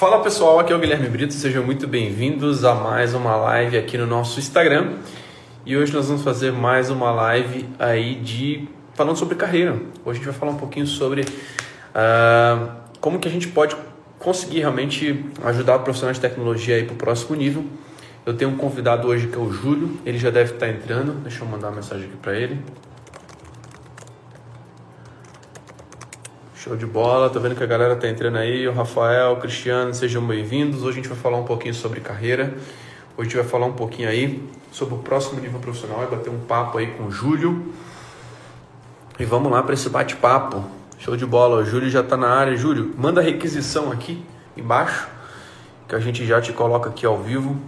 Fala pessoal, aqui é o Guilherme Brito, sejam muito bem-vindos a mais uma live aqui no nosso Instagram. E hoje nós vamos fazer mais uma live aí de falando sobre carreira. Hoje a gente vai falar um pouquinho sobre uh, como que a gente pode conseguir realmente ajudar o profissional de tecnologia aí para o próximo nível. Eu tenho um convidado hoje que é o Júlio, ele já deve estar entrando. Deixa eu mandar uma mensagem aqui para ele. Show de bola, tô vendo que a galera tá entrando aí. O Rafael, o Cristiano, sejam bem-vindos. Hoje a gente vai falar um pouquinho sobre carreira. Hoje a gente vai falar um pouquinho aí sobre o próximo nível profissional e bater um papo aí com o Júlio. E vamos lá para esse bate-papo. Show de bola, o Júlio já tá na área. Júlio, manda requisição aqui embaixo, que a gente já te coloca aqui ao vivo.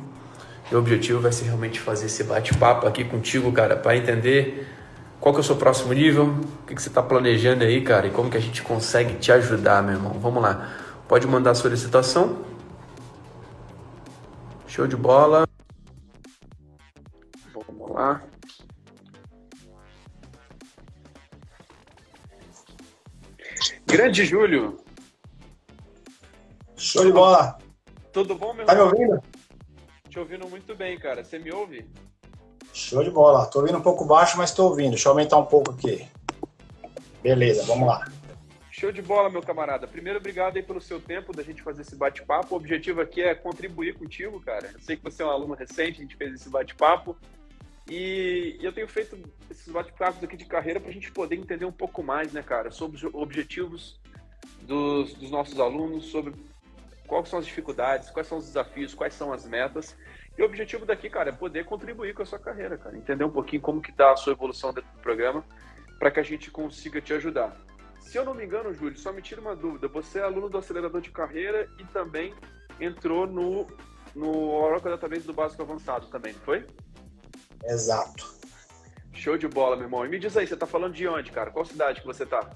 E o objetivo vai ser realmente fazer esse bate-papo aqui contigo, cara, para entender qual que é o seu próximo nível? O que, que você está planejando aí, cara? E como que a gente consegue te ajudar, meu irmão? Vamos lá. Pode mandar a solicitação. Show de bola. Vamos lá. Grande Júlio. Show de bola. Tudo bom, meu Tá me ouvindo? Te ouvindo muito bem, cara. Você me ouve? Show de bola. Tô ouvindo um pouco baixo, mas tô ouvindo. Deixa eu aumentar um pouco aqui. Beleza, vamos lá. Show de bola, meu camarada. Primeiro, obrigado aí pelo seu tempo da gente fazer esse bate-papo. O objetivo aqui é contribuir contigo, cara. Eu sei que você é um aluno recente, a gente fez esse bate-papo. E eu tenho feito esses bate-papos aqui de carreira para a gente poder entender um pouco mais, né, cara, sobre os objetivos dos, dos nossos alunos, sobre quais são as dificuldades, quais são os desafios, quais são as metas. E o objetivo daqui, cara, é poder contribuir com a sua carreira, cara. Entender um pouquinho como que tá a sua evolução dentro do programa para que a gente consiga te ajudar. Se eu não me engano, Júlio, só me tira uma dúvida. Você é aluno do acelerador de carreira e também entrou no, no Oracle Database do Básico Avançado também, não foi? Exato. Show de bola, meu irmão. E me diz aí, você tá falando de onde, cara? Qual cidade que você tá?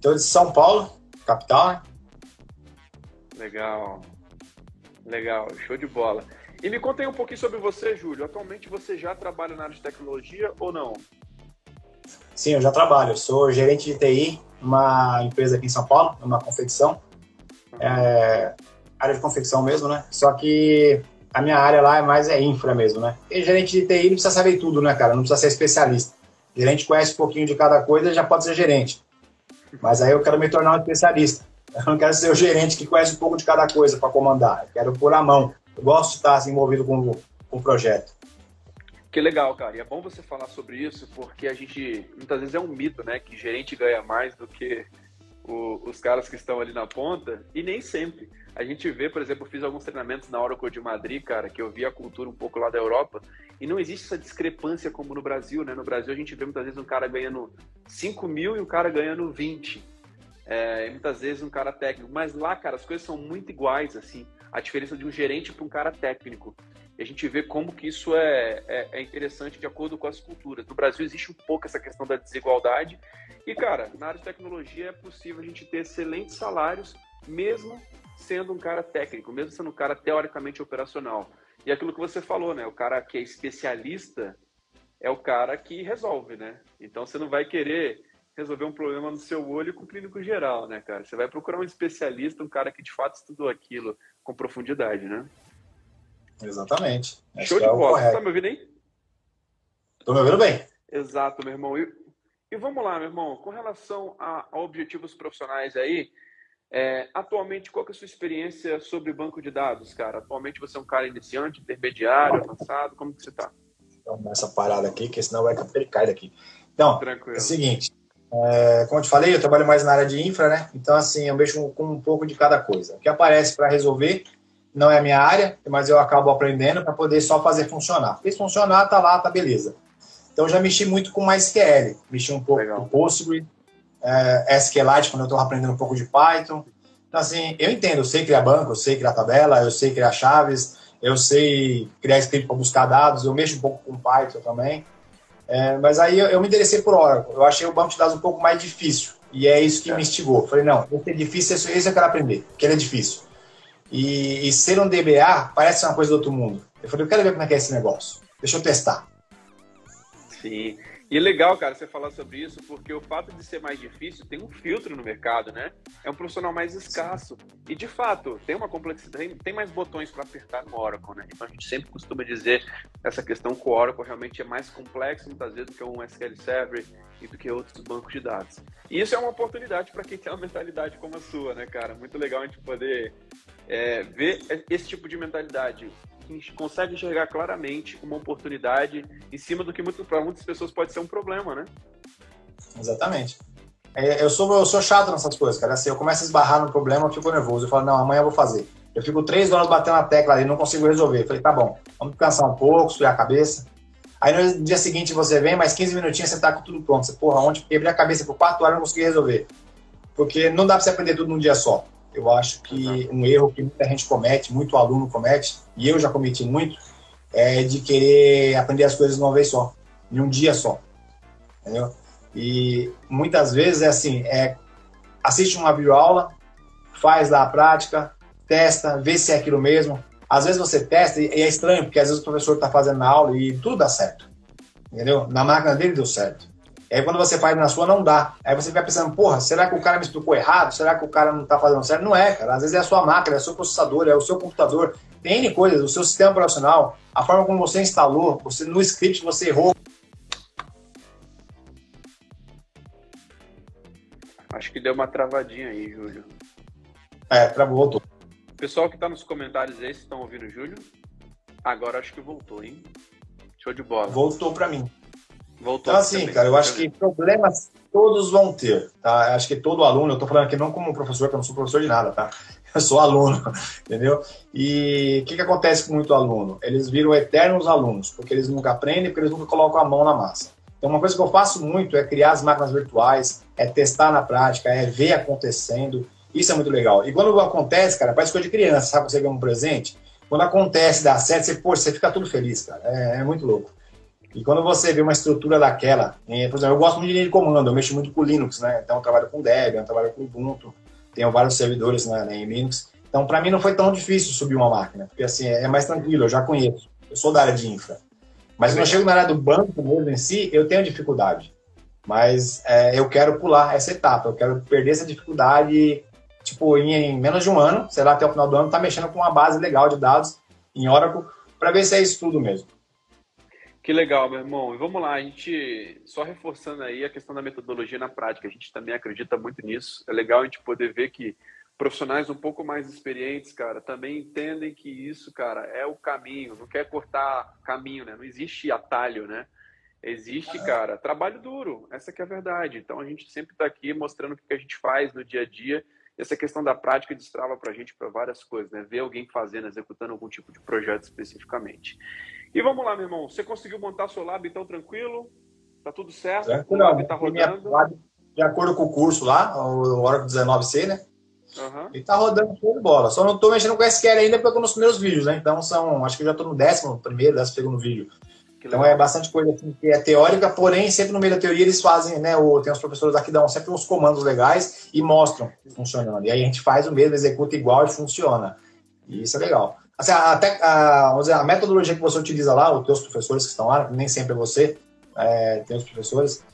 Tô de São Paulo, capital, né? Legal. Legal, show de bola. E me conta aí um pouquinho sobre você, Júlio. Atualmente você já trabalha na área de tecnologia ou não? Sim, eu já trabalho. Eu sou gerente de TI numa empresa aqui em São Paulo, numa confecção. Uhum. É, área de confecção mesmo, né? Só que a minha área lá é mais é infra mesmo, né? E gerente de TI não precisa saber tudo, né, cara? Não precisa ser especialista. O gerente conhece um pouquinho de cada coisa já pode ser gerente. Mas aí eu quero me tornar um especialista. Eu não quero ser o gerente que conhece um pouco de cada coisa para comandar. Eu quero pôr a mão. Eu gosto de estar assim, envolvido com, o projeto. Que legal, cara. E é bom você falar sobre isso, porque a gente, muitas vezes é um mito, né? Que gerente ganha mais do que o, os caras que estão ali na ponta, e nem sempre. A gente vê, por exemplo, fiz alguns treinamentos na Oracle de Madrid, cara, que eu vi a cultura um pouco lá da Europa, e não existe essa discrepância como no Brasil, né? No Brasil a gente vê muitas vezes um cara ganhando 5 mil e um cara ganhando 20. É, muitas vezes um cara técnico, mas lá, cara, as coisas são muito iguais, assim a diferença de um gerente para um cara técnico. E a gente vê como que isso é, é, é, interessante de acordo com as culturas. No Brasil existe um pouco essa questão da desigualdade. E, cara, na área de tecnologia é possível a gente ter excelentes salários, mesmo sendo um cara técnico, mesmo sendo um cara teoricamente operacional. E aquilo que você falou, né? O cara que é especialista é o cara que resolve, né? Então você não vai querer resolver um problema no seu olho com o clínico geral, né, cara? Você vai procurar um especialista, um cara que de fato estudou aquilo, com profundidade, né? Exatamente. Show Acho de é bola. Você tá me ouvindo aí? Tô me ouvindo bem. Exato, meu irmão. E, e vamos lá, meu irmão. Com relação a, a objetivos profissionais aí, é, atualmente, qual é a sua experiência sobre banco de dados, cara? Atualmente você é um cara iniciante, intermediário, avançado, como que você tá? Então, essa parada aqui, que senão vai cair daqui. Então, Tranquilo. é o seguinte, é, como eu te falei, eu trabalho mais na área de infra, né? Então, assim, eu mexo com um pouco de cada coisa. O que aparece para resolver não é a minha área, mas eu acabo aprendendo para poder só fazer funcionar. Fez funcionar, tá lá, tá beleza. Então, eu já mexi muito com MySQL, mexi um pouco Legal. com Postgre, é, SQLite, quando eu estou aprendendo um pouco de Python. Então, assim, eu entendo, eu sei criar banco, eu sei criar tabela, eu sei criar chaves, eu sei criar script para buscar dados, eu mexo um pouco com Python também. É, mas aí eu, eu, me interessei por Oracle. Eu achei o banco de dados um pouco mais difícil. E é isso que é. me instigou. Falei, não, esse é difícil, esse eu quero aprender, porque ele é difícil. E, e, ser um DBA parece uma coisa do outro mundo. Eu falei, eu quero ver como é que é esse negócio. Deixa eu testar. Sim. E é legal, cara, você falar sobre isso, porque o fato de ser mais difícil tem um filtro no mercado, né? É um profissional mais escasso. E, de fato, tem uma complexidade, tem mais botões para apertar no Oracle, né? Então, a gente sempre costuma dizer essa questão que o Oracle realmente é mais complexo, muitas vezes, do que um SQL Server e do que outros bancos de dados. E isso é uma oportunidade para quem tem uma mentalidade como a sua, né, cara? Muito legal a gente poder é, ver esse tipo de mentalidade consegue enxergar claramente uma oportunidade em cima do que para muitas pessoas pode ser um problema, né? Exatamente. É, eu, sou, eu sou chato nessas coisas, cara. Assim, eu começo a esbarrar no problema, eu fico nervoso. Eu falo, não, amanhã eu vou fazer. Eu fico três horas batendo na tecla ali, não consigo resolver. Eu falei, tá bom, vamos descansar um pouco, esfriar a cabeça. Aí no dia seguinte você vem, mais 15 minutinhos você tá com tudo pronto. Você, porra, ontem quebrei a cabeça por quatro horas não consegui resolver. Porque não dá pra você aprender tudo num dia só. Eu acho que um erro que muita gente comete, muito aluno comete, e eu já cometi muito, é de querer aprender as coisas de uma vez só, em um dia só. Entendeu? E muitas vezes é assim, é, assiste uma videoaula, faz lá a prática, testa, vê se é aquilo mesmo. Às vezes você testa e é estranho, porque às vezes o professor está fazendo a aula e tudo dá certo. Entendeu? Na máquina dele deu certo. E aí quando você faz na sua, não dá. Aí você fica pensando, porra, será que o cara me explicou errado? Será que o cara não tá fazendo certo? Não é, cara. Às vezes é a sua máquina, é o seu processador, é o seu computador. Tem N coisas, o seu sistema operacional, a forma como você instalou, você no script você errou. Acho que deu uma travadinha aí, Júlio. É, travou, voltou. Pessoal que tá nos comentários aí, vocês estão ouvindo o Júlio? Agora acho que voltou, hein? Show de bola. Voltou para mim. Voltou então, assim, cara, eu acho que problemas todos vão ter, tá? Eu acho que todo aluno, eu tô falando aqui não como professor, porque eu não sou professor de nada, tá? Eu sou aluno, entendeu? E o que, que acontece com muito aluno? Eles viram eternos alunos, porque eles nunca aprendem, porque eles nunca colocam a mão na massa. Então, uma coisa que eu faço muito é criar as máquinas virtuais, é testar na prática, é ver acontecendo. Isso é muito legal. E quando acontece, cara, parece coisa de criança, sabe? Você ganha um presente. Quando acontece, dá certo, você, pô, você fica tudo feliz, cara. É, é muito louco. E quando você vê uma estrutura daquela, por exemplo, eu gosto muito de linha de comando, eu mexo muito com Linux, né? Então eu trabalho com Debian, eu trabalho com Ubuntu, tenho vários servidores né, em Linux. Então para mim não foi tão difícil subir uma máquina, porque assim, é mais tranquilo, eu já conheço. Eu sou da área de infra. Mas quando eu chego na área do banco mesmo em si, eu tenho dificuldade. Mas é, eu quero pular essa etapa, eu quero perder essa dificuldade, tipo, em, em menos de um ano, sei lá, até o final do ano, tá mexendo com uma base legal de dados em Oracle, para ver se é isso tudo mesmo. Que legal, meu irmão. E vamos lá, a gente, só reforçando aí a questão da metodologia na prática, a gente também acredita muito nisso. É legal a gente poder ver que profissionais um pouco mais experientes, cara, também entendem que isso, cara, é o caminho, não quer cortar caminho, né? Não existe atalho, né? Existe, cara, trabalho duro, essa que é a verdade. Então a gente sempre está aqui mostrando o que a gente faz no dia a dia. Essa questão da prática destrava para a gente para várias coisas, né? Ver alguém fazendo, executando algum tipo de projeto especificamente. E vamos lá, meu irmão. Você conseguiu montar seu lab então tranquilo? Tá tudo certo? certo o lab tá rodando? Lab, de acordo com o curso lá, o Oracle 19C, né? Uhum. E tá rodando show de bola. Só não tô mexendo com SQL ainda porque eu tô nos primeiros vídeos, né? Então são, acho que eu já tô no décimo primeiro, décimo segundo vídeo. Então é bastante coisa assim, que é teórica, porém, sempre no meio da teoria eles fazem, né? O, tem os professores aqui que dão sempre uns comandos legais e mostram funcionando. E aí a gente faz o mesmo, executa igual e funciona. E isso é legal. Assim, a, vamos dizer, a metodologia que você utiliza lá, os teus professores que estão lá, nem sempre é você, é, tem os professores,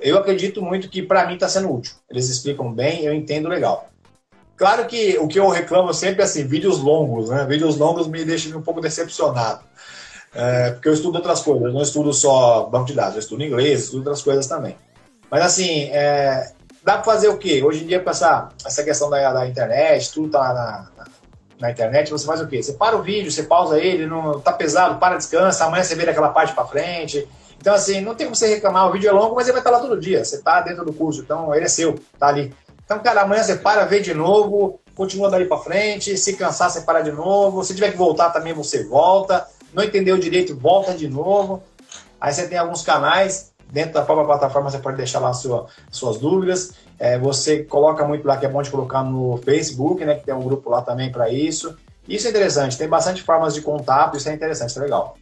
eu acredito muito que para mim está sendo útil. Eles explicam bem, eu entendo legal. Claro que o que eu reclamo sempre é assim, vídeos longos, né? Vídeos longos me deixam um pouco decepcionado. É, porque eu estudo outras coisas, eu não estudo só banco de dados, eu estudo inglês, estudo outras coisas também. Mas assim, é, dá para fazer o quê? Hoje em dia, com essa, essa questão da, da internet, tudo tá na, na na internet, você faz o quê? Você para o vídeo, você pausa ele, não tá pesado, para, descansa, amanhã você vê aquela parte para frente. Então, assim, não tem como você reclamar, o vídeo é longo, mas ele vai estar lá todo dia. Você tá dentro do curso, então ele é seu, tá ali. Então, cara, amanhã você para, vê de novo, continua dali para frente, se cansar, você para de novo. Se tiver que voltar também, você volta. Não entendeu direito, volta de novo. Aí você tem alguns canais, dentro da própria plataforma você pode deixar lá sua, suas dúvidas. É, você coloca muito lá que é bom de colocar no Facebook, né? Que tem um grupo lá também para isso. Isso é interessante, tem bastante formas de contato, isso é interessante, isso é legal.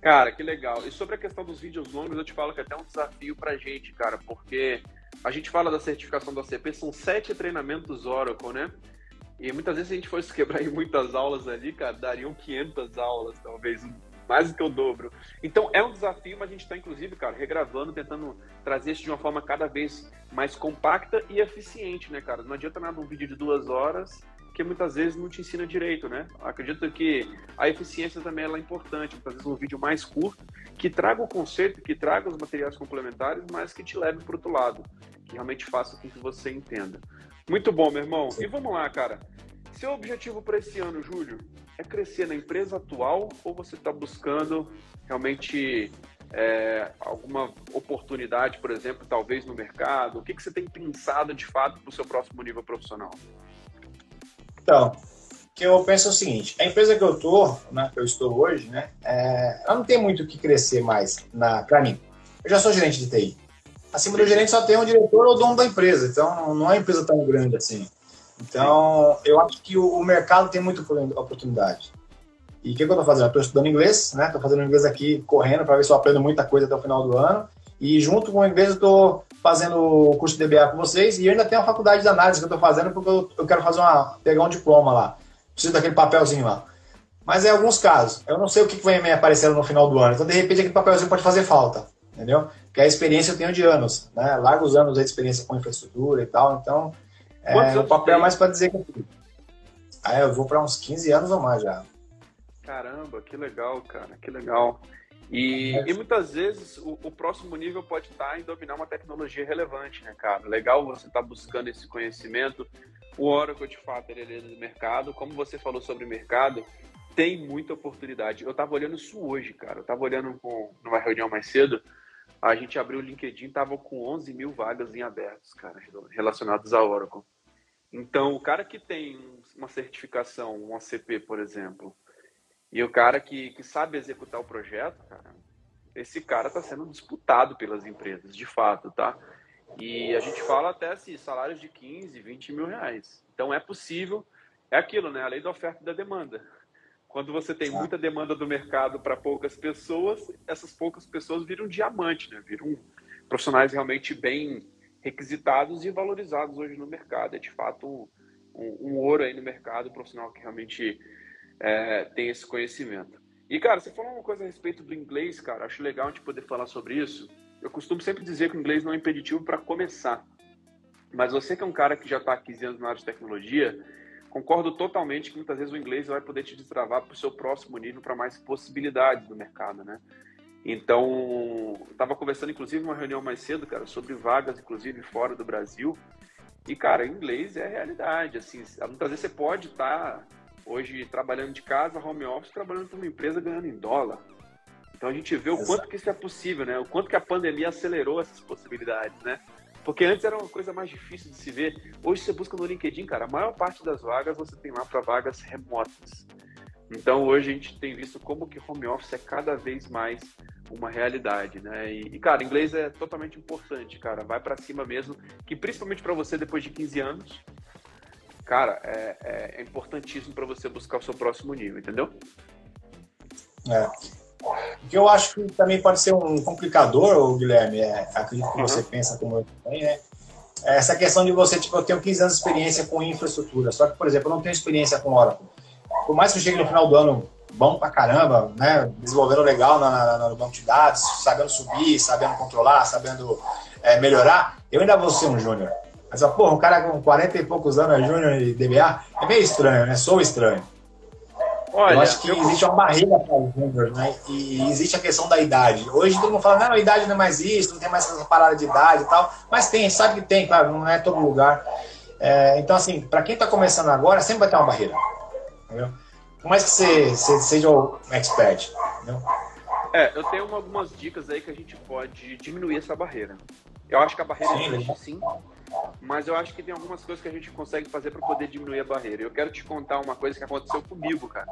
Cara, que legal. E sobre a questão dos vídeos longos, eu te falo que é até um desafio pra gente, cara, porque a gente fala da certificação da CP, são sete treinamentos Oracle, né? E muitas vezes se a gente fosse quebrar em muitas aulas ali, cara, dariam 500 aulas, talvez, mais do que o dobro. Então é um desafio, mas a gente está, inclusive, cara, regravando, tentando trazer isso de uma forma cada vez mais compacta e eficiente, né, cara? Não adianta nada um vídeo de duas horas que muitas vezes não te ensina direito, né? Acredito que a eficiência também é importante, muitas vezes um vídeo mais curto, que traga o conceito, que traga os materiais complementares, mas que te leve para outro lado, que realmente faça com que você entenda. Muito bom, meu irmão. E vamos lá, cara. Seu objetivo para esse ano, Júlio, é crescer na empresa atual ou você está buscando realmente é, alguma oportunidade, por exemplo, talvez no mercado? O que, que você tem pensado de fato para o seu próximo nível profissional? Então, o que eu penso é o seguinte: a empresa que eu tô, né, que eu estou hoje, né, é, ela não tem muito o que crescer mais para mim. Eu já sou gerente de TI. Acima do gerente só tem um diretor ou dono da empresa, então não é uma empresa tão grande assim. Então, eu acho que o, mercado tem muita oportunidade. E o que, que eu estou fazendo? Estou estudando inglês, né? Estou fazendo inglês aqui correndo para ver se eu aprendo muita coisa até o final do ano. E junto com o inglês, eu estou fazendo o curso de DBA com vocês e ainda tenho a faculdade de análise que eu estou fazendo porque eu, eu, quero fazer uma, pegar um diploma lá. Preciso daquele papelzinho lá. Mas em alguns casos, eu não sei o que, que vai me aparecendo no final do ano. Então, de repente, aquele papelzinho pode fazer falta, entendeu? Porque a experiência eu tenho de anos, né? Largos anos de experiência com infraestrutura e tal. Então, é, o papel é mais para dizer que eu Ah, eu vou para uns 15 anos ou mais já. Caramba, que legal, cara, que legal. E, é. e muitas vezes o, o, próximo nível pode estar em dominar uma tecnologia relevante, né, cara? Legal você estar tá buscando esse conhecimento. O Oracle, de fato, ele é do mercado. Como você falou sobre mercado, tem muita oportunidade. Eu estava olhando isso hoje, cara. Eu estava olhando com, numa reunião mais cedo. A gente abriu o LinkedIn, tava com 11 mil vagas em abertos, cara, relacionadas a Oracle. Então, o cara que tem uma certificação, um ACP, por exemplo, e o cara que, que sabe executar o projeto, cara, esse cara está sendo disputado pelas empresas, de fato, tá? E a gente fala até assim, salários de 15, 20 mil reais. Então é possível, é aquilo, né? A lei da oferta e da demanda. Quando você tem muita demanda do mercado para poucas pessoas, essas poucas pessoas viram diamante, né? Viram profissionais realmente bem requisitados e valorizados hoje no mercado. É de fato um, um, um ouro aí no mercado, profissional que realmente é, tem esse conhecimento. E, cara, você falou uma coisa a respeito do inglês, cara, acho legal a gente poder falar sobre isso. Eu costumo sempre dizer que o inglês não é impeditivo para começar. Mas você que é um cara que já está há 15 anos na área de tecnologia, concordo totalmente que muitas vezes o inglês vai poder te destravar para o seu próximo nível, para mais possibilidades no mercado, né? Então, estava conversando, inclusive, uma reunião mais cedo, cara, sobre vagas, inclusive, fora do Brasil. E, cara, inglês é realidade. Assim, muitas vezes você pode estar tá hoje trabalhando de casa, home office, trabalhando para uma empresa ganhando em dólar. Então a gente vê o quanto que isso é possível, né? O quanto que a pandemia acelerou essas possibilidades, né? Porque antes era uma coisa mais difícil de se ver. Hoje você busca no LinkedIn, cara, a maior parte das vagas você tem lá para vagas remotas. Então hoje a gente tem visto como que home office é cada vez mais uma realidade, né? E, e cara, inglês é totalmente importante, cara. Vai para cima mesmo, que principalmente para você depois de 15 anos, cara, é, é, é importantíssimo para você buscar o seu próximo nível, entendeu? É. O que eu acho que também pode ser um complicador, Guilherme, é, acredito que uhum. você pensa como eu também, né? É essa questão de você, tipo, eu tenho 15 anos de experiência com infraestrutura, só que, por exemplo, eu não tenho experiência com Oracle por mais que eu chegue no final do ano bom pra caramba, né? Desenvolvendo legal na, na, no banco de dados, sabendo subir, sabendo controlar, sabendo é, melhorar, eu ainda vou ser um júnior. Mas, porra, um cara com 40 e poucos anos é júnior de DBA é meio estranho, né? Sou estranho. Olha, eu acho que eu... existe uma barreira para os júnior, né? E existe a questão da idade. Hoje todo mundo fala, não, a idade não é mais isso, não tem mais essa parada de idade e tal. Mas tem, sabe que tem, claro, não é todo lugar. É, então, assim, para quem está começando agora, sempre vai ter uma barreira. Entendeu? Por mais que você, você seja um expert. Entendeu? É, eu tenho algumas dicas aí que a gente pode diminuir essa barreira. Eu acho que a barreira sim, existe sim, mas eu acho que tem algumas coisas que a gente consegue fazer para poder diminuir a barreira. Eu quero te contar uma coisa que aconteceu comigo, cara.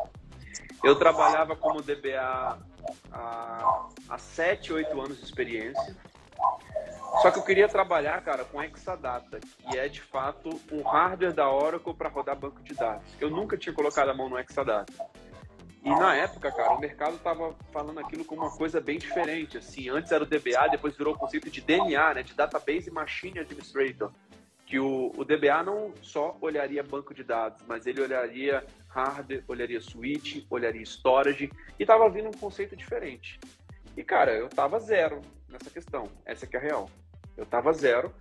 Eu trabalhava como DBA há, há 7, 8 anos de experiência. Só que eu queria trabalhar, cara, com Exadata, que é de fato um hardware da Oracle para rodar banco de dados. Eu nunca tinha colocado a mão no Exadata. E na época, cara, o mercado estava falando aquilo como uma coisa bem diferente. Assim, antes era o DBA, depois virou o conceito de DNA, né, de Database Machine Administrator, que o, o DBA não só olharia banco de dados, mas ele olharia hardware, olharia switch, olharia storage e estava vindo um conceito diferente. E cara, eu tava zero nessa questão. Essa que é a real. Eu tava zero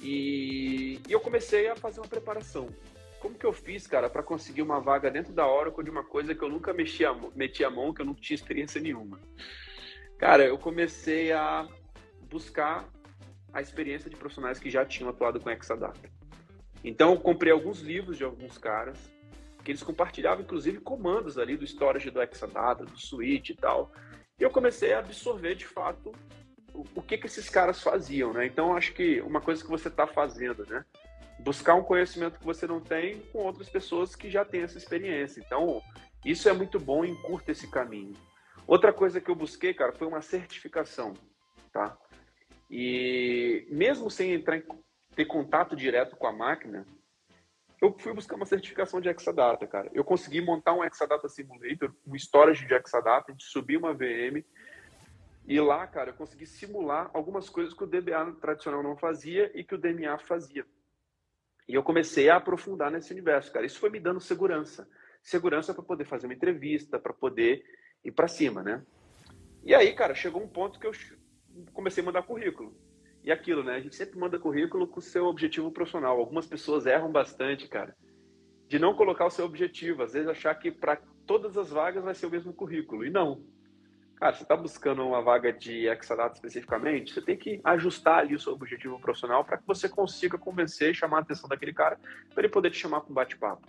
e, e eu comecei a fazer uma preparação. Como que eu fiz, cara, para conseguir uma vaga dentro da Oracle de uma coisa que eu nunca mexi a, meti a mão, que eu não tinha experiência nenhuma? Cara, eu comecei a buscar a experiência de profissionais que já tinham atuado com Exadata. Então, eu comprei alguns livros de alguns caras, que eles compartilhavam, inclusive, comandos ali do storage do Exadata, do Switch e tal. E eu comecei a absorver, de fato, o, o que, que esses caras faziam, né? Então, acho que uma coisa que você está fazendo, né? Buscar um conhecimento que você não tem com outras pessoas que já têm essa experiência. Então, isso é muito bom e encurta esse caminho. Outra coisa que eu busquei, cara, foi uma certificação, tá? E mesmo sem entrar em, ter contato direto com a máquina, eu fui buscar uma certificação de Exadata, cara. Eu consegui montar um Exadata Simulator, um storage de Exadata, de subir uma VM. E lá, cara, eu consegui simular algumas coisas que o DBA tradicional não fazia e que o DMA fazia. E eu comecei a aprofundar nesse universo, cara. Isso foi me dando segurança. Segurança para poder fazer uma entrevista, para poder ir para cima, né? E aí, cara, chegou um ponto que eu comecei a mandar currículo. E aquilo, né? A gente sempre manda currículo com o seu objetivo profissional. Algumas pessoas erram bastante, cara, de não colocar o seu objetivo. Às vezes achar que para todas as vagas vai ser o mesmo currículo. E não. Cara, você está buscando uma vaga de Exadata especificamente, você tem que ajustar ali o seu objetivo profissional para que você consiga convencer e chamar a atenção daquele cara para ele poder te chamar com um bate-papo.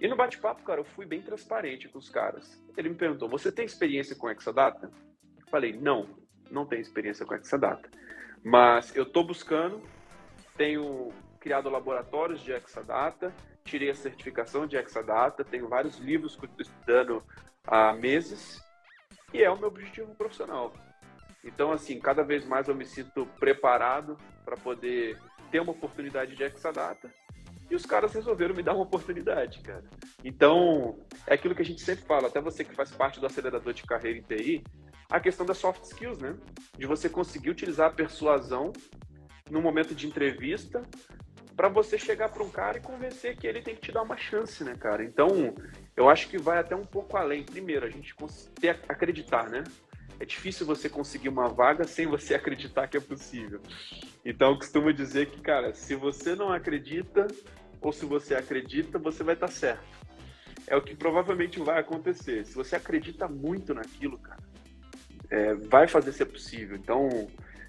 E no bate-papo, cara, eu fui bem transparente com os caras. Ele me perguntou: Você tem experiência com Exadata? Eu falei: Não não tenho experiência com essa data. Mas eu estou buscando, tenho criado laboratórios de Exadata, tirei a certificação de Exadata, tenho vários livros que estou estudando há meses e é o meu objetivo profissional. Então, assim, cada vez mais eu me sinto preparado para poder ter uma oportunidade de Exadata e os caras resolveram me dar uma oportunidade, cara. Então, é aquilo que a gente sempre fala, até você que faz parte do acelerador de carreira em TI, a questão das soft skills, né? De você conseguir utilizar a persuasão no momento de entrevista para você chegar para um cara e convencer que ele tem que te dar uma chance, né, cara? Então, eu acho que vai até um pouco além. Primeiro, a gente ter, acreditar, né? É difícil você conseguir uma vaga sem você acreditar que é possível. Então, eu costumo dizer que, cara, se você não acredita ou se você acredita, você vai estar tá certo. É o que provavelmente vai acontecer. Se você acredita muito naquilo, cara, é, vai fazer ser possível. Então,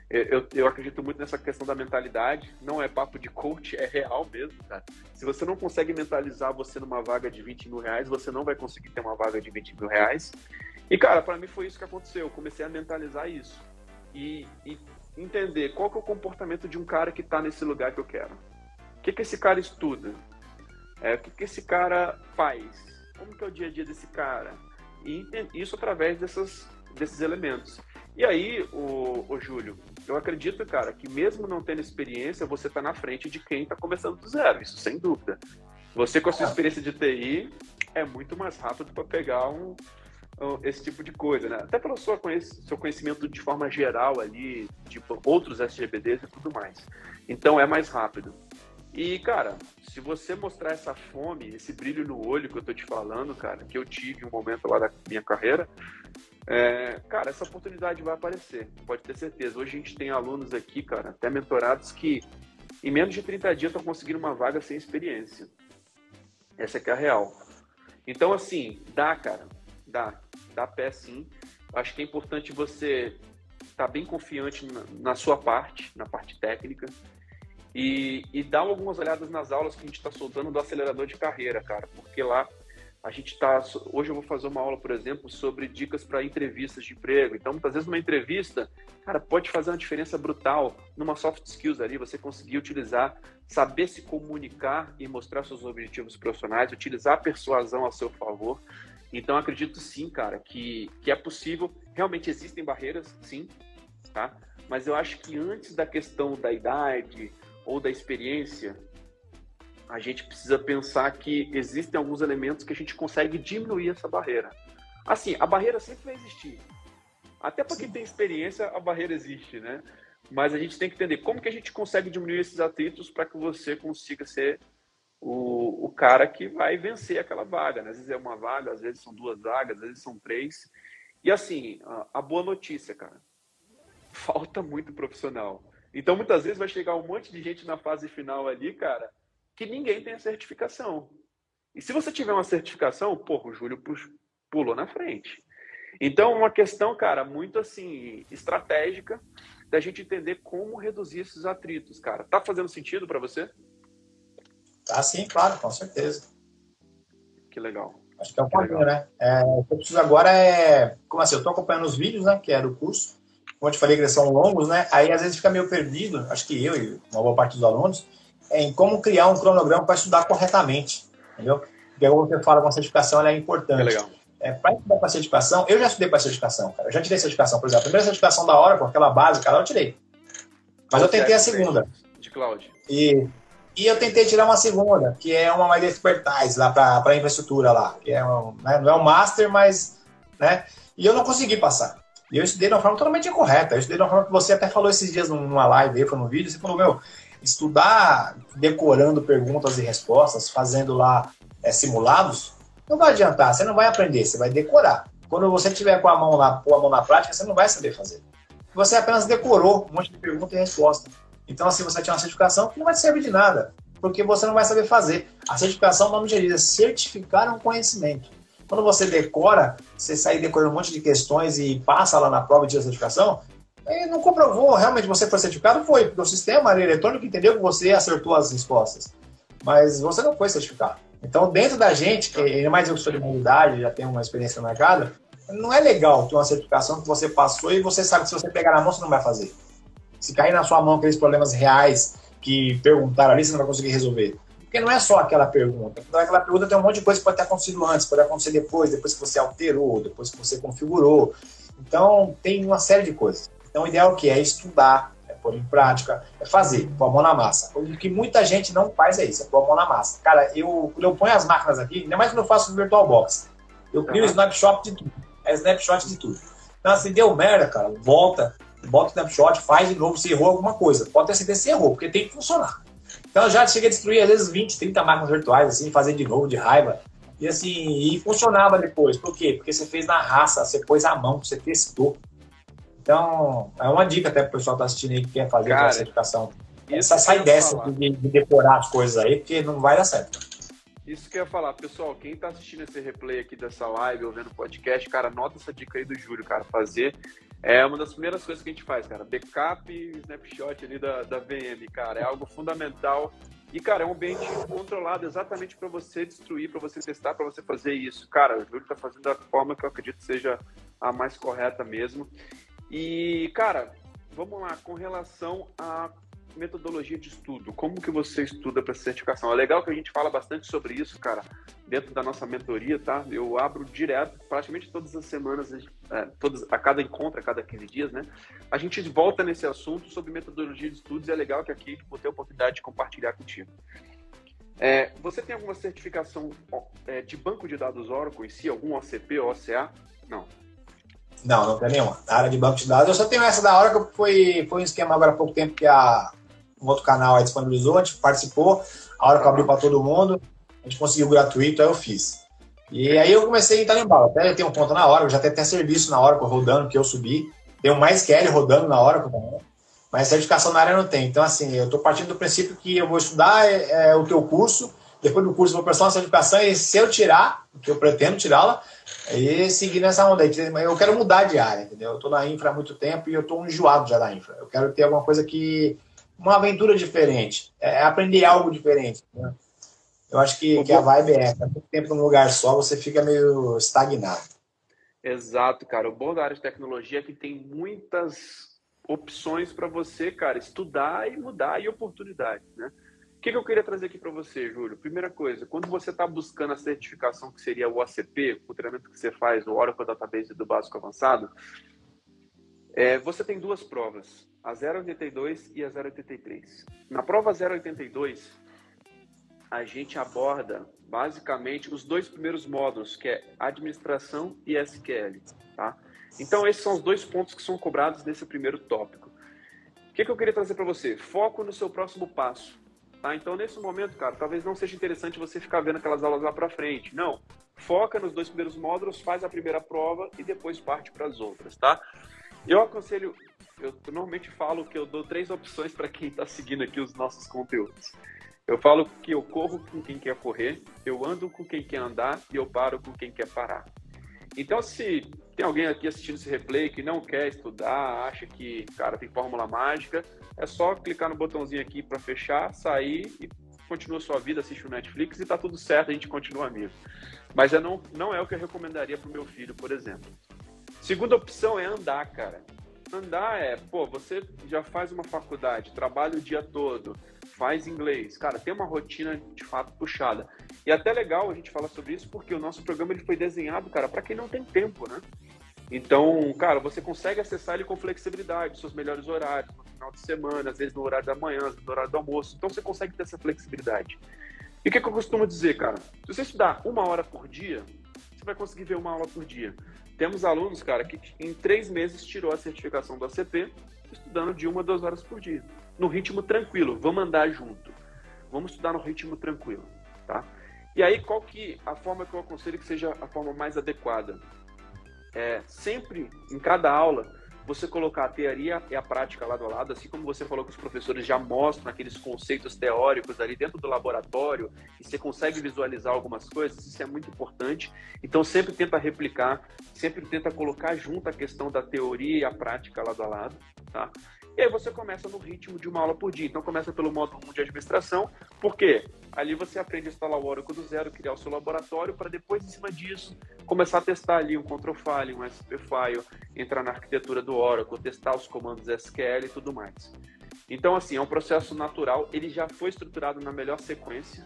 eu, eu acredito muito nessa questão da mentalidade. Não é papo de coach, é real mesmo, cara. Se você não consegue mentalizar você numa vaga de 20 mil reais, você não vai conseguir ter uma vaga de 20 mil reais. E, cara, para mim foi isso que aconteceu. Eu comecei a mentalizar isso. E, e entender qual que é o comportamento de um cara que está nesse lugar que eu quero. O que, que esse cara estuda? É, o que, que esse cara faz? Como que é o dia a dia desse cara? E isso através dessas desses elementos. E aí, o, o Júlio, eu acredito, cara, que mesmo não tendo experiência, você está na frente de quem está começando do zero, isso sem dúvida. Você com a sua é. experiência de TI é muito mais rápido para pegar um, um, esse tipo de coisa, né? Até pelo seu, seu conhecimento de forma geral ali, tipo outros SGBDs e tudo mais. Então é mais rápido. E, cara, se você mostrar essa fome, esse brilho no olho que eu tô te falando, cara, que eu tive um momento lá da minha carreira, é, cara, essa oportunidade vai aparecer, pode ter certeza. Hoje a gente tem alunos aqui, cara, até mentorados que em menos de 30 dias estão conseguindo uma vaga sem experiência. Essa é a real. Então, assim, dá, cara, dá. Dá pé sim. Acho que é importante você estar tá bem confiante na, na, sua parte, na parte técnica, e, e dar algumas olhadas nas aulas que a gente está soltando do acelerador de carreira, cara, porque lá a gente está. Hoje eu vou fazer uma aula, por exemplo, sobre dicas para entrevistas de emprego. Então, muitas vezes, uma entrevista, cara, pode fazer uma diferença brutal numa soft skills ali, você conseguir utilizar, saber se comunicar e mostrar seus objetivos profissionais, utilizar a persuasão a seu favor. Então, acredito sim, cara, que, que é possível. Realmente existem barreiras, sim, tá? Mas eu acho que antes da questão da idade ou da experiência, a gente precisa pensar que existem alguns elementos que a gente consegue diminuir essa barreira. Assim, a barreira sempre vai existir. Até para quem tem experiência, a barreira existe, né? mas a gente tem que entender como que a gente consegue diminuir esses atritos para que você consiga ser o, o cara que vai vencer aquela vaga. Né? Às vezes é uma vaga, às vezes são duas vagas, às vezes são três. E assim, a, a boa notícia, cara, falta muito profissional. Então, muitas vezes vai chegar um monte de gente na fase final ali, cara, que ninguém tem a certificação. E se você tiver uma certificação, porra, o Júlio pulou na frente. Então, uma questão, cara, muito assim, estratégica da gente entender como reduzir esses atritos, cara. Tá fazendo sentido para você? Tá sim, claro, com certeza. Que legal. Acho que é o caminho, né? É, o que eu preciso agora é. Como assim? Eu estou acompanhando os vídeos, né? Que é do curso. Como eu te falei que eles são longos, né? Aí às vezes fica meio perdido, acho que eu e uma boa parte dos alunos, em como criar um cronograma para estudar corretamente. Entendeu? Porque como você fala, com a certificação ela é importante. É legal. É, para estudar para certificação, eu já estudei para certificação, cara. Eu já tirei certificação, por exemplo. A primeira certificação da hora, com aquela base, cara, eu tirei. Mas eu tentei a segunda. De cloud. E, e eu tentei tirar uma segunda, que é uma mais expertise lá para infraestrutura lá. Que é um, né, não é um master, mas. Né, e eu não consegui passar. E eu estudei de uma forma totalmente incorreta. Eu estudei de uma forma que você até falou esses dias numa live aí, foi num vídeo, você falou, meu, estudar decorando perguntas e respostas, fazendo lá é, simulados, não vai adiantar, você não vai aprender, você vai decorar. Quando você tiver com a mão na, a mão na prática, você não vai saber fazer. Você apenas decorou um monte de pergunta e resposta. Então, assim, você tinha uma certificação que não vai te servir de nada, porque você não vai saber fazer. A certificação, o nome diz, é certificar um conhecimento. Quando você decora, você sai decorando um monte de questões e passa lá na prova de certificação, e não comprovou realmente você foi certificado, foi, porque o sistema eletrônico entendeu que você acertou as respostas. Mas você não foi certificado. Então, dentro da gente, que ainda mais eu que sou de humanidade, já tenho uma experiência marcada, não é legal ter uma certificação que você passou e você sabe que se você pegar na mão, você não vai fazer. Se cair na sua mão aqueles problemas reais que perguntaram ali, você não vai conseguir resolver. Porque não é só aquela pergunta. Aquela pergunta tem um monte de coisa que pode ter acontecido antes, pode acontecer depois, depois que você alterou, depois que você configurou. Então, tem uma série de coisas. Então, o ideal é o que? É estudar, pôr em prática, é fazer, pôr a mão na massa. O que muita gente não faz é isso, é pôr a mão na massa. Cara, eu, eu ponho as máquinas aqui, ainda mais quando eu faço no VirtualBox, eu crio uhum. snapshot de tudo. É snapshot de tudo. Então, se deu merda, cara, volta, bota o snapshot, faz de novo, se errou alguma coisa. Pode ter certeza se errou, porque tem que funcionar. Então, eu já cheguei a destruir, às vezes, 20, 30 máquinas virtuais, assim, fazer de novo, de raiva. E assim, e funcionava depois. Por quê? Porque você fez na raça, você pôs a mão, você testou. Então, é uma dica até para o pessoal que está assistindo aí que quer fazer Cara, classificação. Essa, sai dessa de, de, decorar as coisas aí, porque não vai dar certo. Isso que eu ia falar, pessoal, quem está assistindo esse replay aqui dessa live ou vendo podcast, cara, nota essa dica aí do Júlio, cara, fazer é uma das primeiras coisas que a gente faz, cara, backup e snapshot ali da, da VM, cara, é algo fundamental e, cara, é um ambiente controlado exatamente para você destruir, para você testar, para você fazer isso. Cara, o Júlio está fazendo da forma que eu acredito seja a mais correta mesmo. E, cara, vamos lá, com relação à metodologia de estudo, como que você estuda para certificação? É legal que a gente fala bastante sobre isso, cara, dentro da nossa mentoria, tá? Eu abro direto, praticamente todas as semanas, é, todas, a cada encontro, a cada 15 dias, né? A gente volta nesse assunto sobre metodologia de estudos e é legal que aqui vou ter a oportunidade de compartilhar contigo. É, você tem alguma certificação é, de banco de dados Oracle em si, algum OCP ou OCA? Não. Não, não tem nenhuma. Na área de banco de dados, eu só tenho essa da hora que foi, foi um esquema agora há pouco tempo que a, um outro canal disponibilizou, a gente participou, a hora que eu abri para todo mundo, a gente conseguiu gratuito, aí eu fiz. E aí eu comecei a entrar em bala. Até tem um ponto na hora, eu já tenho até serviço na hora rodando, que eu subi. Um mais Kelly rodando na hora, mas certificação na área não tem. Então, assim, eu estou partindo do princípio que eu vou estudar é, é, o teu curso, depois do curso vou prestar uma certificação e se eu tirar, que eu pretendo tirá-la, e seguir nessa onda aí. Eu quero mudar de área, entendeu? Eu tô na infra há muito tempo e eu tô enjoado já da infra. Eu quero ter alguma coisa que. Uma aventura diferente. É aprender algo diferente. Né? Eu acho que, que a vibe é essa. Muito tempo num lugar só, você fica meio estagnado. Exato, cara. O bom da área de tecnologia é que tem muitas opções para você, cara, estudar e mudar e oportunidades, né? O que, que eu queria trazer aqui para você, Júlio? Primeira coisa, quando você está buscando a certificação que seria o OCP, o treinamento que você faz, o Oracle Database do Básico Avançado, é, você tem duas provas, a 082 e a 083. Na prova 082, a gente aborda basicamente os dois primeiros módulos, que é administração e SQL. Tá? Então, esses são os dois pontos que são cobrados nesse primeiro tópico que, que eu queria trazer para você? Foco no seu próximo passo. Tá? Então, nesse momento, cara, talvez não seja interessante você ficar vendo aquelas aulas lá para frente. Não. Foca nos dois primeiros módulos, faz a primeira prova e depois parte para as outras, tá? Eu aconselho, eu normalmente falo que eu dou três opções para quem está seguindo aqui os nossos conteúdos. Eu falo que eu corro com quem quer correr, eu ando com quem quer andar e eu paro com quem quer parar. Então, se tem alguém aqui assistindo esse replay que não quer estudar, acha que, cara, tem fórmula mágica, é só clicar no botãozinho aqui para fechar, sair e continua sua vida, assiste o Netflix e tá tudo certo, a gente continua amigo. Mas é não, não é o que eu recomendaria pro meu filho, por exemplo. Segunda opção é andar, cara. Andar é, pô, você já faz uma faculdade, trabalha o dia todo, faz inglês, cara, tem uma rotina de fato puxada. E é até legal a gente falar sobre isso porque o nosso programa ele foi desenhado, cara, para quem não tem tempo, né? Então, cara, você consegue acessar ele com flexibilidade, seus melhores horários, no final de semana, às vezes no horário da manhã, no horário do almoço. Então, você consegue ter essa flexibilidade. E o que, que eu costumo dizer, cara? Se você estudar uma hora por dia, você vai conseguir ver uma aula por dia. Temos alunos, cara, que em três meses tirou a certificação do ACP, estudando de uma a duas horas por dia. No ritmo tranquilo, vamos andar junto. Vamos estudar no ritmo tranquilo, tá? E aí, qual que a forma que eu aconselho que seja a forma mais adequada? É, sempre, em cada aula, você colocar a teoria e a prática lado a lado, assim como você falou que os professores já mostram aqueles conceitos teóricos ali dentro do laboratório e você consegue visualizar algumas coisas, isso é muito importante. Então sempre tenta replicar, sempre tenta colocar junto a questão da teoria e a prática lado a lado, tá? E aí você começa no ritmo de uma aula por dia. Então começa pelo módulo 1 de administração, porque ali você aprende a instalar o Oracle do zero, criar o seu laboratório, para depois, em cima disso, começar a testar ali um control file, um SP file, entrar na arquitetura do Oracle, testar os comandos SQL e tudo mais. Então, assim, é um processo natural, ele já foi estruturado na melhor sequência,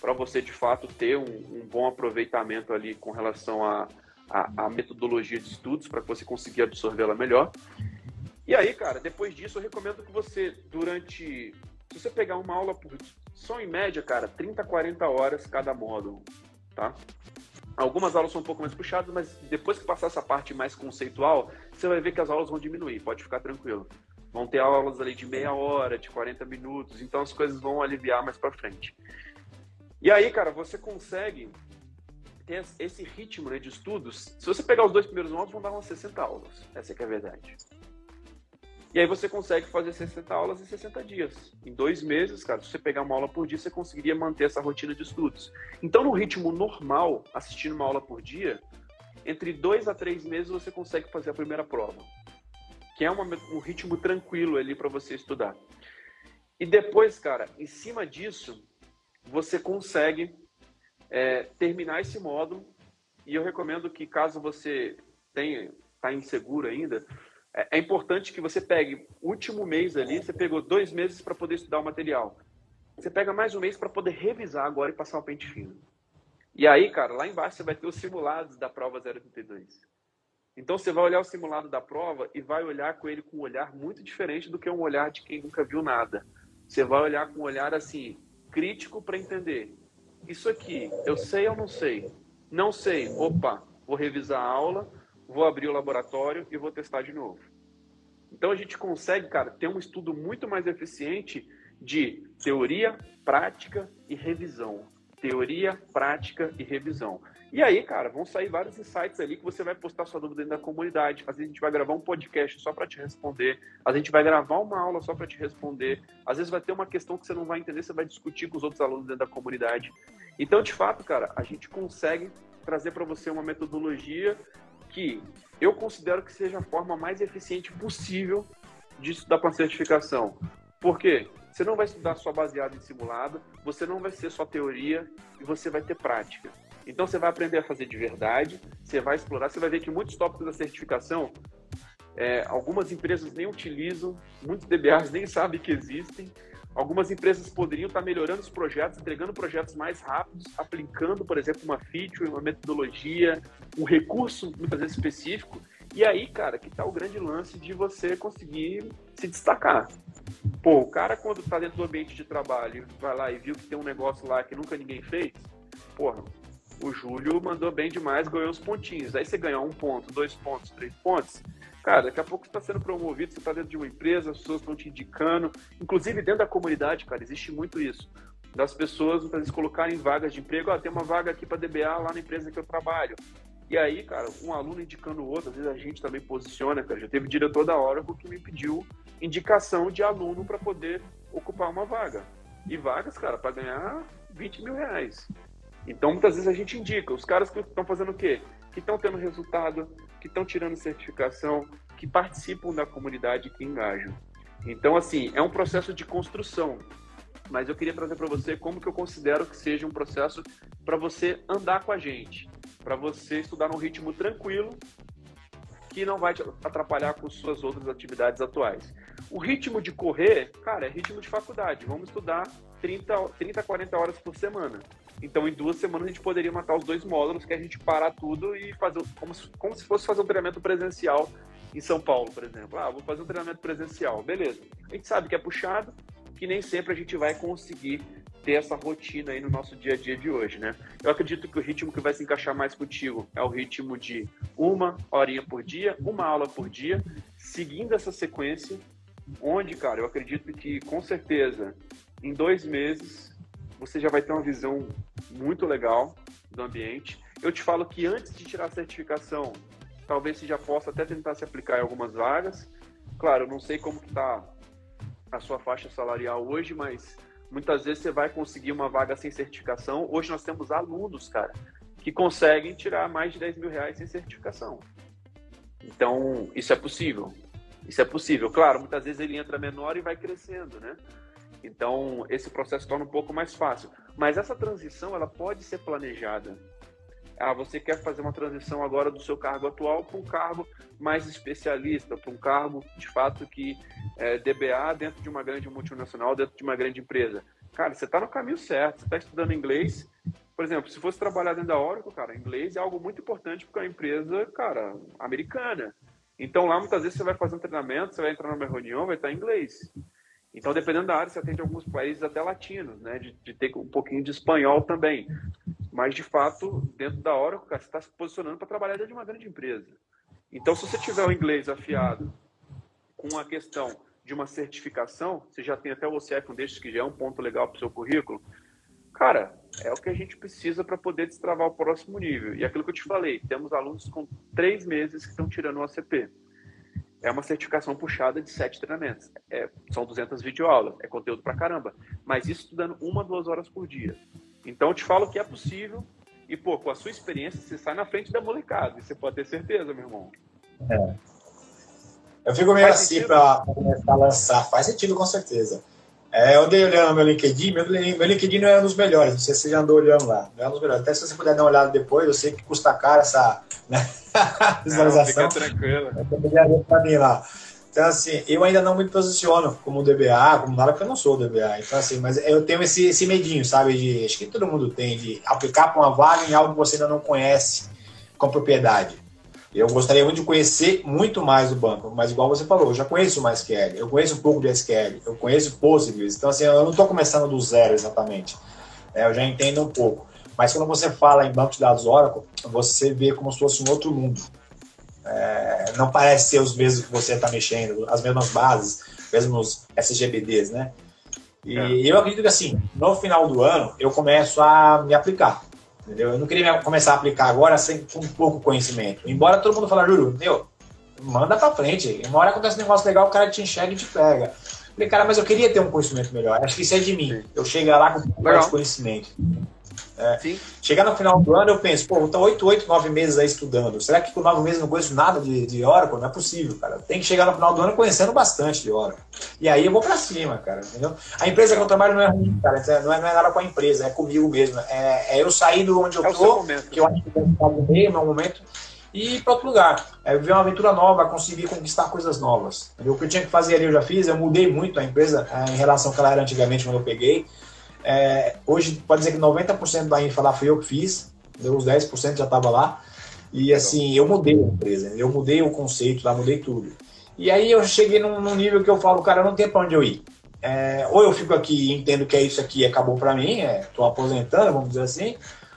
para você de fato ter um, um, bom aproveitamento ali com relação à a, a, a, metodologia de estudos, para que você consiga absorvê-la melhor. E aí, cara, depois disso, eu recomendo que você, durante. Se você pegar uma aula por. Só em média, cara, 30, 40 horas cada módulo, tá? Algumas aulas são um pouco mais puxadas, mas depois que passar essa parte mais conceitual, você vai ver que as aulas vão diminuir, pode ficar tranquilo. Vão ter aulas ali de meia hora, de 40 minutos, então as coisas vão aliviar mais para frente. E aí, cara, você consegue ter esse ritmo né, de estudos. Se você pegar os dois primeiros módulos, vão dar umas 60 aulas. Essa é que é a verdade. E aí você consegue fazer 60 aulas em 60 dias. Em dois meses, cara, se você pegar uma aula por dia, você conseguiria manter essa rotina de estudos. Então, no ritmo normal, assistindo uma aula por dia, entre dois a três meses você consegue fazer a primeira prova. Que é uma, um ritmo tranquilo ali para você estudar. E depois, cara, em cima disso, você consegue é, terminar esse módulo. E eu recomendo que, caso você tenha, está inseguro ainda, é, é importante que você pegue o último mês ali, você pegou dois meses para poder estudar o material. Você pega mais um mês para poder revisar agora e passar o pente fino. E aí, cara, lá embaixo você vai ter os simulados da prova 032. Então você vai olhar o simulado da prova e vai olhar com ele com um olhar muito diferente do que um olhar de quem nunca viu nada. Você vai olhar com um olhar assim, crítico para entender. Isso aqui, eu sei ou não sei? Não sei. Opa, vou revisar a aula, vou abrir o laboratório e vou testar de novo. Então a gente consegue, cara, ter um estudo muito mais eficiente de teoria, prática e revisão. Teoria, prática e revisão. E aí, cara, vão sair vários insights ali que você vai postar sua dúvida dentro da comunidade. Às vezes a gente vai gravar um podcast só para te responder. Às vezes a gente vai gravar uma aula só para te responder. Às vezes vai ter uma questão que você não vai entender, você vai discutir com os outros alunos dentro da comunidade. Então, de fato, cara, a gente consegue trazer para você uma metodologia que eu considero que seja a forma mais eficiente possível de estudar para certificação. Por quê? Você não vai estudar só baseado em simulado, você não vai ser só teoria e você vai ter prática. Então você vai aprender a fazer de verdade, você vai explorar, você vai ver que muitos tópicos da certificação, é, algumas empresas nem utilizam, muitos DBAs nem sabem que existem, Algumas empresas poderiam estar melhorando os projetos, entregando projetos mais rápidos, aplicando, por exemplo, uma feature, uma metodologia, um recurso muitas vezes específico. E aí, cara, que está o grande lance de você conseguir se destacar. Pô, o cara quando está dentro do ambiente de trabalho, vai lá e viu que tem um negócio lá que nunca ninguém fez, porra, o Júlio mandou bem demais, ganhou os pontinhos. Aí você ganhar um ponto, dois pontos, três pontos, Cara, daqui a pouco você está sendo promovido, você está dentro de uma empresa, as pessoas estão te indicando. Inclusive, dentro da comunidade, cara, existe muito isso. Das pessoas, muitas vezes, colocarem vagas de emprego. Ah, tem uma vaga aqui para DBA lá na empresa que eu trabalho. E aí, cara, um aluno indicando o outro, às vezes a gente também posiciona, cara. Já teve diretor da Oracle que me pediu indicação de aluno para poder ocupar uma vaga. E vagas, cara, para ganhar 20 mil reais. Então, muitas vezes a gente indica. Os caras que estão fazendo o quê? Que estão tendo resultado, que estão tirando certificação, que participam da comunidade, que engajam. Então, assim, é um processo de construção. Mas eu queria trazer para você como que eu considero que seja um processo para você andar com a gente, para você estudar num ritmo tranquilo, que não vai te atrapalhar com suas outras atividades atuais. O ritmo de correr, cara, é ritmo de faculdade. Vamos estudar 30, 30 40 horas por semana. Então, em duas semanas, a gente poderia matar os dois módulos, que é a gente parar tudo e fazer como se, como se fosse fazer um treinamento presencial em São Paulo, por exemplo. Ah, vou fazer um treinamento presencial. Beleza. A gente sabe que é puxado, que nem sempre a gente vai conseguir ter essa rotina aí no nosso dia a dia de hoje, né? Eu acredito que o ritmo que vai se encaixar mais contigo é o ritmo de uma horinha por dia, uma aula por dia, seguindo essa sequência, onde, cara, eu acredito que com certeza em dois meses você já vai ter uma visão muito legal do ambiente. Eu te falo que antes de tirar a certificação, talvez você já possa até tentar se aplicar em algumas vagas. Claro, não sei como está a sua faixa salarial hoje, mas muitas vezes você vai conseguir uma vaga sem certificação. Hoje nós temos alunos, cara, que conseguem tirar mais de 10 mil reais sem certificação. Então, isso é possível. Isso é possível. Claro, muitas vezes ele entra menor e vai crescendo, né? Então, esse processo torna um pouco mais fácil. Mas essa transição, ela pode ser planejada. Ah, você quer fazer uma transição agora do seu cargo atual para um cargo mais especialista, para um cargo, de fato, que é DBA dentro de uma grande multinacional, dentro de uma grande empresa. Cara, você está no caminho certo, você está estudando inglês. Por exemplo, se fosse trabalhar dentro da Oracle, cara, inglês é algo muito importante porque é uma empresa, cara, americana. Então lá muitas vezes você vai fazer um treinamento, você vai entrar numa reunião, vai estar em inglês. Então, dependendo da área, você atende alguns países até latinos, né? De, de ter um pouquinho de espanhol também. Mas, de fato, dentro da Oracle, cara, você está se posicionando para trabalhar dentro de uma grande empresa. Então, se você tiver o inglês afiado com a questão de uma certificação, você já tem até o OCF um desses, que já é um ponto legal para o seu currículo, cara, é o que a gente precisa para poder destravar o próximo nível. E aquilo que eu te falei, temos alunos com três meses que estão tirando o ACP é uma certificação puxada de sete treinamentos. É, são 200 videoaulas, é conteúdo pra caramba. Mas isso estudando uma, duas horas por dia. Então eu te falo que é possível e, pô, com a sua experiência, você sai na frente da molecada. E você pode ter certeza, meu irmão. É. Eu fico meio Faz assim para começar a lançar. Faz sentido, com certeza. É, eu andei olhando meu LinkedIn, meu, meu LinkedIn não é um dos melhores, não sei se você já andou olhando lá, não é um dos melhores. Até se você puder dar uma olhada depois, eu sei que custa caro essa né, visualização. Não, fica tranquilo. Mim lá. Então, assim, eu ainda não me posiciono como DBA, como nada, porque eu não sou DBA. Então, assim, mas eu tenho esse, esse medinho, sabe? De, acho que todo mundo tem, de aplicar para uma vaga em algo que você ainda não conhece com propriedade. Eu gostaria muito de conhecer muito mais o banco, mas igual você falou, eu já conheço o MySQL, eu conheço um pouco de SQL, eu conheço Postgres, então assim, eu não estou começando do zero exatamente, é, eu já entendo um pouco. Mas quando você fala em banco de dados Oracle, você vê como se fosse um outro mundo. É, não parece ser os mesmos que você está mexendo, as mesmas bases, mesmos SGBDs, né? E é. eu acredito que assim, no final do ano, eu começo a me aplicar. Entendeu? Eu não queria começar a aplicar agora sem com pouco conhecimento. Embora todo mundo fale, Júlio, meu, manda pra frente. Uma hora acontece um negócio legal, o cara te enxerga e te pega. falei, cara, mas eu queria ter um conhecimento melhor. Acho que isso é de mim. Eu chegar lá com um pouco mais de conhecimento. É. Chegar no final do ano, eu penso, pô, estou oito, oito, nove meses aí estudando. Será que com nove meses eu não conheço nada de, de Oracle? Não é possível, cara. Tem que chegar no final do ano conhecendo bastante de Oracle. E aí eu vou para cima, cara, entendeu? A empresa que eu trabalho não é ruim, cara. Não é, não é nada com a empresa, é comigo mesmo. É, é eu sair do onde eu é tô, que eu acho que eu no meio, meu momento, e ir para outro lugar. É viver uma aventura nova, conseguir conquistar coisas novas. Entendeu? O que eu tinha que fazer ali eu já fiz, eu mudei muito a empresa é, em relação ao que ela era antigamente quando eu peguei. É, hoje, pode dizer que 90% da infra lá fui eu que fiz, os 10% já estava lá. E assim, eu mudei a empresa, eu mudei o conceito lá, mudei tudo. E aí eu cheguei num, num nível que eu falo, cara, não tem para onde eu ir. É, ou eu fico aqui e entendo que é isso aqui acabou para mim, estou é, aposentando, vamos dizer assim,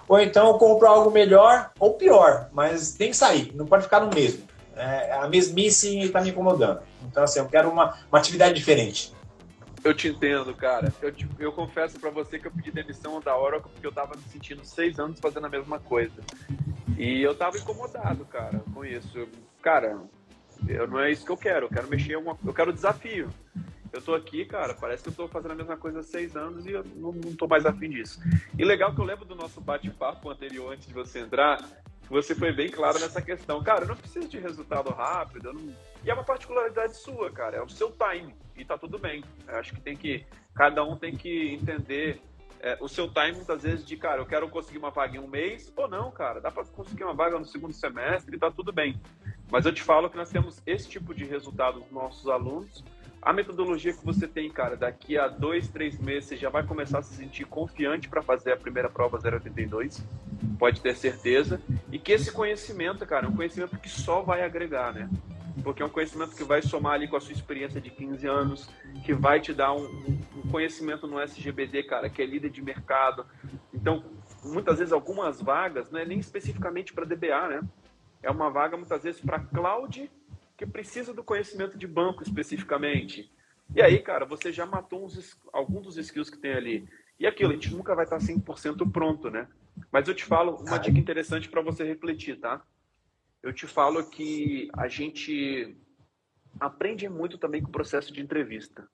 ou então eu compro algo melhor ou pior, mas tem que sair, não pode ficar no mesmo. É, a mesmice está me incomodando. Então, assim, eu quero uma, uma atividade diferente. Eu te entendo, cara. Eu, te, eu confesso para você que eu pedi demissão da Oracle porque eu tava me sentindo seis anos fazendo a mesma coisa. E eu tava incomodado, cara, com isso. Cara, eu, não é isso que eu quero. Eu quero mexer, uma, eu quero desafio. Eu tô aqui, cara, parece que eu tô fazendo a mesma coisa há seis anos e eu não, não tô mais afim disso. E legal que eu lembro do nosso bate-papo anterior, antes de você entrar, você foi bem claro nessa questão. Cara, eu não preciso de resultado rápido, não... e é uma particularidade sua, cara, é o seu time, e tá tudo bem. Eu acho que tem que, cada um tem que entender é, o seu time, muitas vezes, de, cara, eu quero conseguir uma vaga em um mês, ou não, cara, dá para conseguir uma vaga no segundo semestre e tá tudo bem. Mas eu te falo que nós temos esse tipo de resultado dos nossos alunos, a metodologia que você tem, cara, daqui a dois, três meses você já vai começar a se sentir confiante para fazer a primeira prova 082, pode ter certeza. E que esse conhecimento, cara, é um conhecimento que só vai agregar, né? Porque é um conhecimento que vai somar ali com a sua experiência de 15 anos, que vai te dar um, um conhecimento no SGBD, cara, que é líder de mercado. Então, muitas vezes algumas vagas, não é nem especificamente para DBA, né? É uma vaga muitas vezes para cloud que precisa do conhecimento de banco especificamente. E aí, cara, você já matou uns, alguns dos skills que tem ali. E aquilo, a gente nunca vai estar 100% pronto, né? Mas eu te falo uma dica interessante para você refletir, tá? Eu te falo que a gente aprende muito também com o processo de entrevista,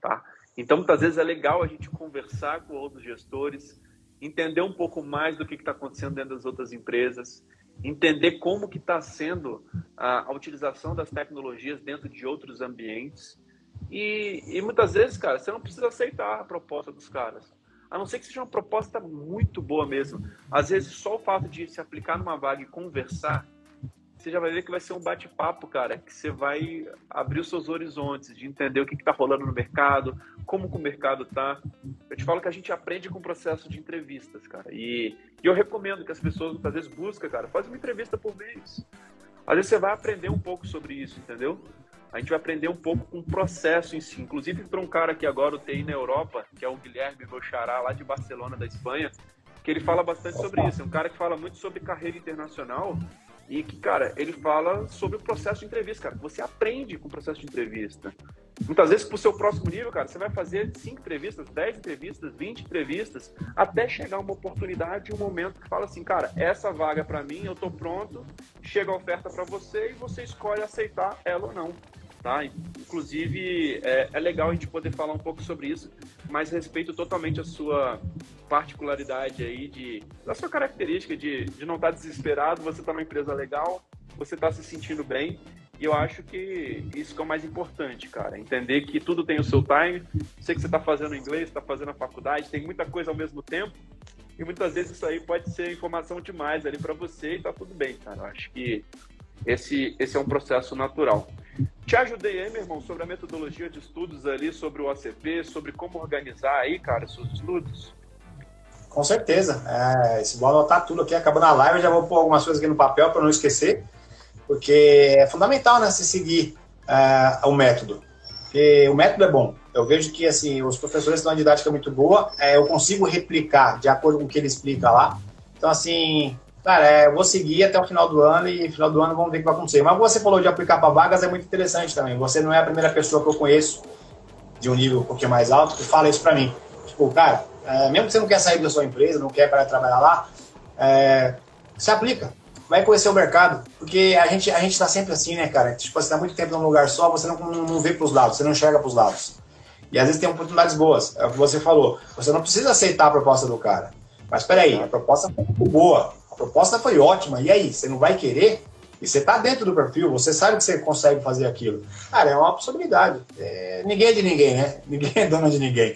tá? Então, muitas vezes é legal a gente conversar com outros gestores, entender um pouco mais do que está acontecendo dentro das outras empresas, entender como que está sendo a, a, utilização das tecnologias dentro de outros ambientes. E, e, muitas vezes, cara, você não precisa aceitar a proposta dos caras. A não ser que seja uma proposta muito boa mesmo. Às vezes, só o fato de se aplicar numa vaga e conversar você já vai ver que vai ser um bate-papo, cara, que você vai abrir os seus horizontes, de entender o que está rolando no mercado, como que o mercado tá. Eu te falo que a gente aprende com o processo de entrevistas, cara. E, e eu recomendo que as pessoas, muitas vezes, busquem, cara, faz uma entrevista por mês. Às vezes você vai aprender um pouco sobre isso, entendeu? A gente vai aprender um pouco com o processo em si. Inclusive, para um cara que agora tenho na Europa, que é o Guilherme Roxará, lá de Barcelona, da Espanha, que ele fala bastante sobre isso. É um cara que fala muito sobre carreira internacional e que, cara, ele fala sobre o processo de entrevista, cara. Você aprende com o processo de entrevista. Muitas vezes, pro seu próximo nível, cara, você vai fazer 5 entrevistas, 10 entrevistas, 20 entrevistas, até chegar uma oportunidade, um momento que fala assim, cara, essa vaga para mim, eu tô pronto, chega a oferta para você e você escolhe aceitar ela ou não. Tá? Inclusive, é, é, legal a gente poder falar um pouco sobre isso, mas respeito totalmente a sua particularidade aí, de, da sua característica de, de não estar tá desesperado, você está numa empresa legal, você está se sentindo bem, e eu acho que isso que é o mais importante, cara. Entender que tudo tem o seu time. Sei que você está fazendo inglês, está fazendo a faculdade, tem muita coisa ao mesmo tempo. E muitas vezes isso aí pode ser informação demais ali para você e tá tudo bem, cara. Eu acho que esse, esse é um processo natural. Te ajudei aí, meu irmão, sobre a metodologia de estudos ali, sobre o OCP, sobre como organizar aí, cara, seus estudos? Com certeza. É, se vou anotar tudo aqui, acabando a live, eu já vou pôr algumas coisas aqui no papel para não esquecer, porque é fundamental, né, se seguir é, o método. Porque o método é bom. Eu vejo que, assim, os professores têm uma didática muito boa, é, eu consigo replicar de acordo com o que ele explica lá. Então, assim, Cara, é, vou seguir até o final do ano e final do ano vamos ver o que vai acontecer. Mas você falou de aplicar para vagas, é muito interessante também. Você não é a primeira pessoa que eu conheço de um nível um pouquinho mais alto que fala isso para mim. Tipo, cara, é, mesmo que você não quer sair da sua empresa, não quer para trabalhar lá, é, se aplica. Vai conhecer o mercado, porque a gente a gente está sempre assim, né, cara? Tipo, você está muito tempo num lugar só, você não, não vê para os lados, você não enxerga para os lados. E às vezes tem oportunidades boas. É o que você falou. Você não precisa aceitar a proposta do cara. Mas peraí, a proposta foi muito boa proposta foi ótima, e aí, você não vai querer? E você está dentro do perfil, você sabe que você consegue fazer aquilo. Cara, é uma possibilidade. É, ninguém é de ninguém, né? Ninguém é dono de ninguém.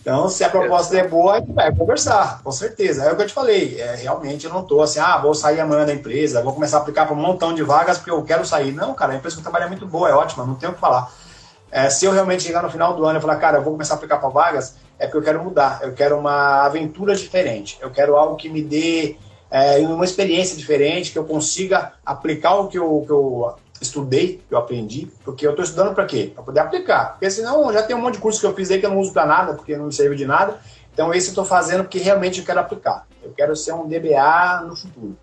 Então, se a proposta é boa, vai conversar, com certeza. É o que eu te falei. É, realmente, eu não estou assim, ah, vou sair amanhã da empresa, vou começar a aplicar para um montão de vagas porque eu quero sair. Não, cara, a empresa que eu trabalho é muito boa, é ótima, não tenho o que falar. É, se eu realmente chegar no final do ano e falar, cara, eu vou começar a aplicar para vagas, é porque eu quero mudar, eu quero uma aventura diferente, eu quero algo que me dê é, uma experiência diferente, que eu consiga aplicar o que eu, que eu estudei, que eu aprendi, porque eu estou estudando para quê? Para poder aplicar. Porque senão já tem um monte de curso que eu fiz aí que eu não uso para nada, porque não me serve de nada. Então esse eu estou fazendo porque realmente eu quero aplicar. Eu quero ser um DBA no futuro.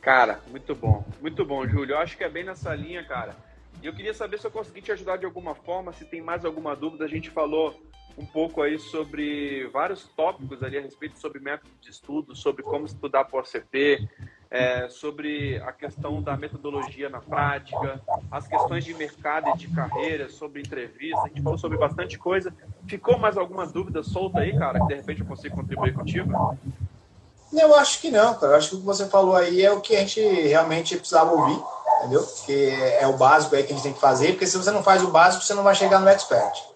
Cara, muito bom. Muito bom, Júlio. Eu acho que é bem nessa linha, cara. E eu queria saber se eu consegui te ajudar de alguma forma, se tem mais alguma dúvida. A gente falou um pouco aí sobre vários tópicos ali a respeito sobre método de estudo, sobre como estudar para o OCP, é, sobre a questão da metodologia na prática, as questões de mercado e de carreira, sobre entrevista. A gente falou sobre bastante coisa. Ficou mais alguma dúvida solta aí, cara, que de repente eu consigo contribuir contigo? Eu acho que não, cara. Eu acho que o que você falou aí é o que a gente realmente precisava ouvir, entendeu? Que é o básico aí que a gente tem que fazer, porque se você não faz o básico, você não vai chegar no expert.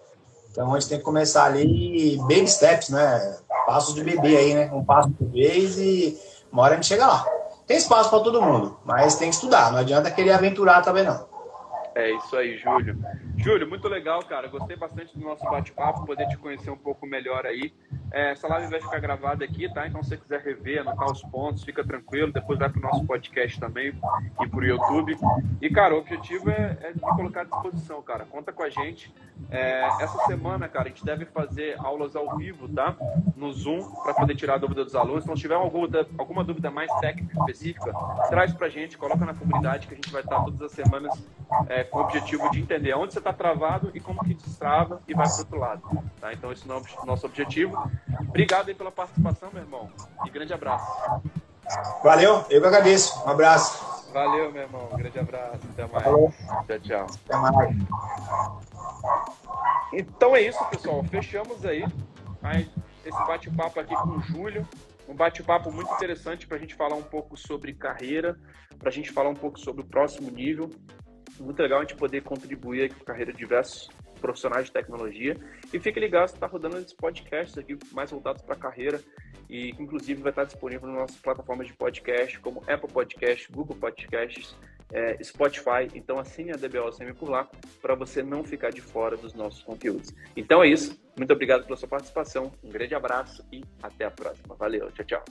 Então a gente tem que começar ali baby steps, né? Passos de bebê aí, né? Um passo por vez e uma hora a gente chega lá. Tem espaço para todo mundo, mas tem que estudar. Não adianta querer aventurar também não. É isso aí, Júlio. Júlio, muito legal, cara. Gostei bastante do nosso bate-papo, poder te conhecer um pouco melhor aí. É, essa live vai ficar gravada aqui, tá? Então, se você quiser rever, anotar os pontos, fica tranquilo. Depois vai pro nosso podcast também e pro YouTube. E, cara, o objetivo é, é me colocar à disposição, cara. Conta com a gente. É, essa semana, cara, a gente deve fazer aulas ao vivo, tá? No Zoom, para poder tirar a dúvida dos alunos. Então, se tiver alguma, alguma dúvida mais técnica, específica, traz pra gente, coloca na comunidade que a gente vai estar todas as semanas é, com o objetivo de entender onde você está travado e como que destrava e vai para outro lado. Tá? Então, esse é o nosso objetivo. Obrigado aí pela participação, meu irmão. E grande abraço. Valeu, eu que agradeço. Um abraço. Valeu, meu irmão. Um grande abraço. Até mais. Valeu. Tchau, tchau. Até mais. Então é isso, pessoal. Fechamos aí esse bate-papo aqui com o Júlio. Um bate-papo muito interessante para a gente falar um pouco sobre carreira, para a gente falar um pouco sobre o próximo nível. Muito legal a gente poder contribuir com a carreira de diversos profissionais de tecnologia. E fique ligado, está rodando esses podcasts aqui mais voltados para a carreira e que inclusive vai estar disponível nas nossas plataformas de podcast, como Apple Podcast, Google Podcasts, é, Spotify. Então assine a DBOCM por lá para você não ficar de fora dos nossos conteúdos. Então é isso. Muito obrigado pela sua participação. Um grande abraço e até a próxima. Valeu, tchau, tchau.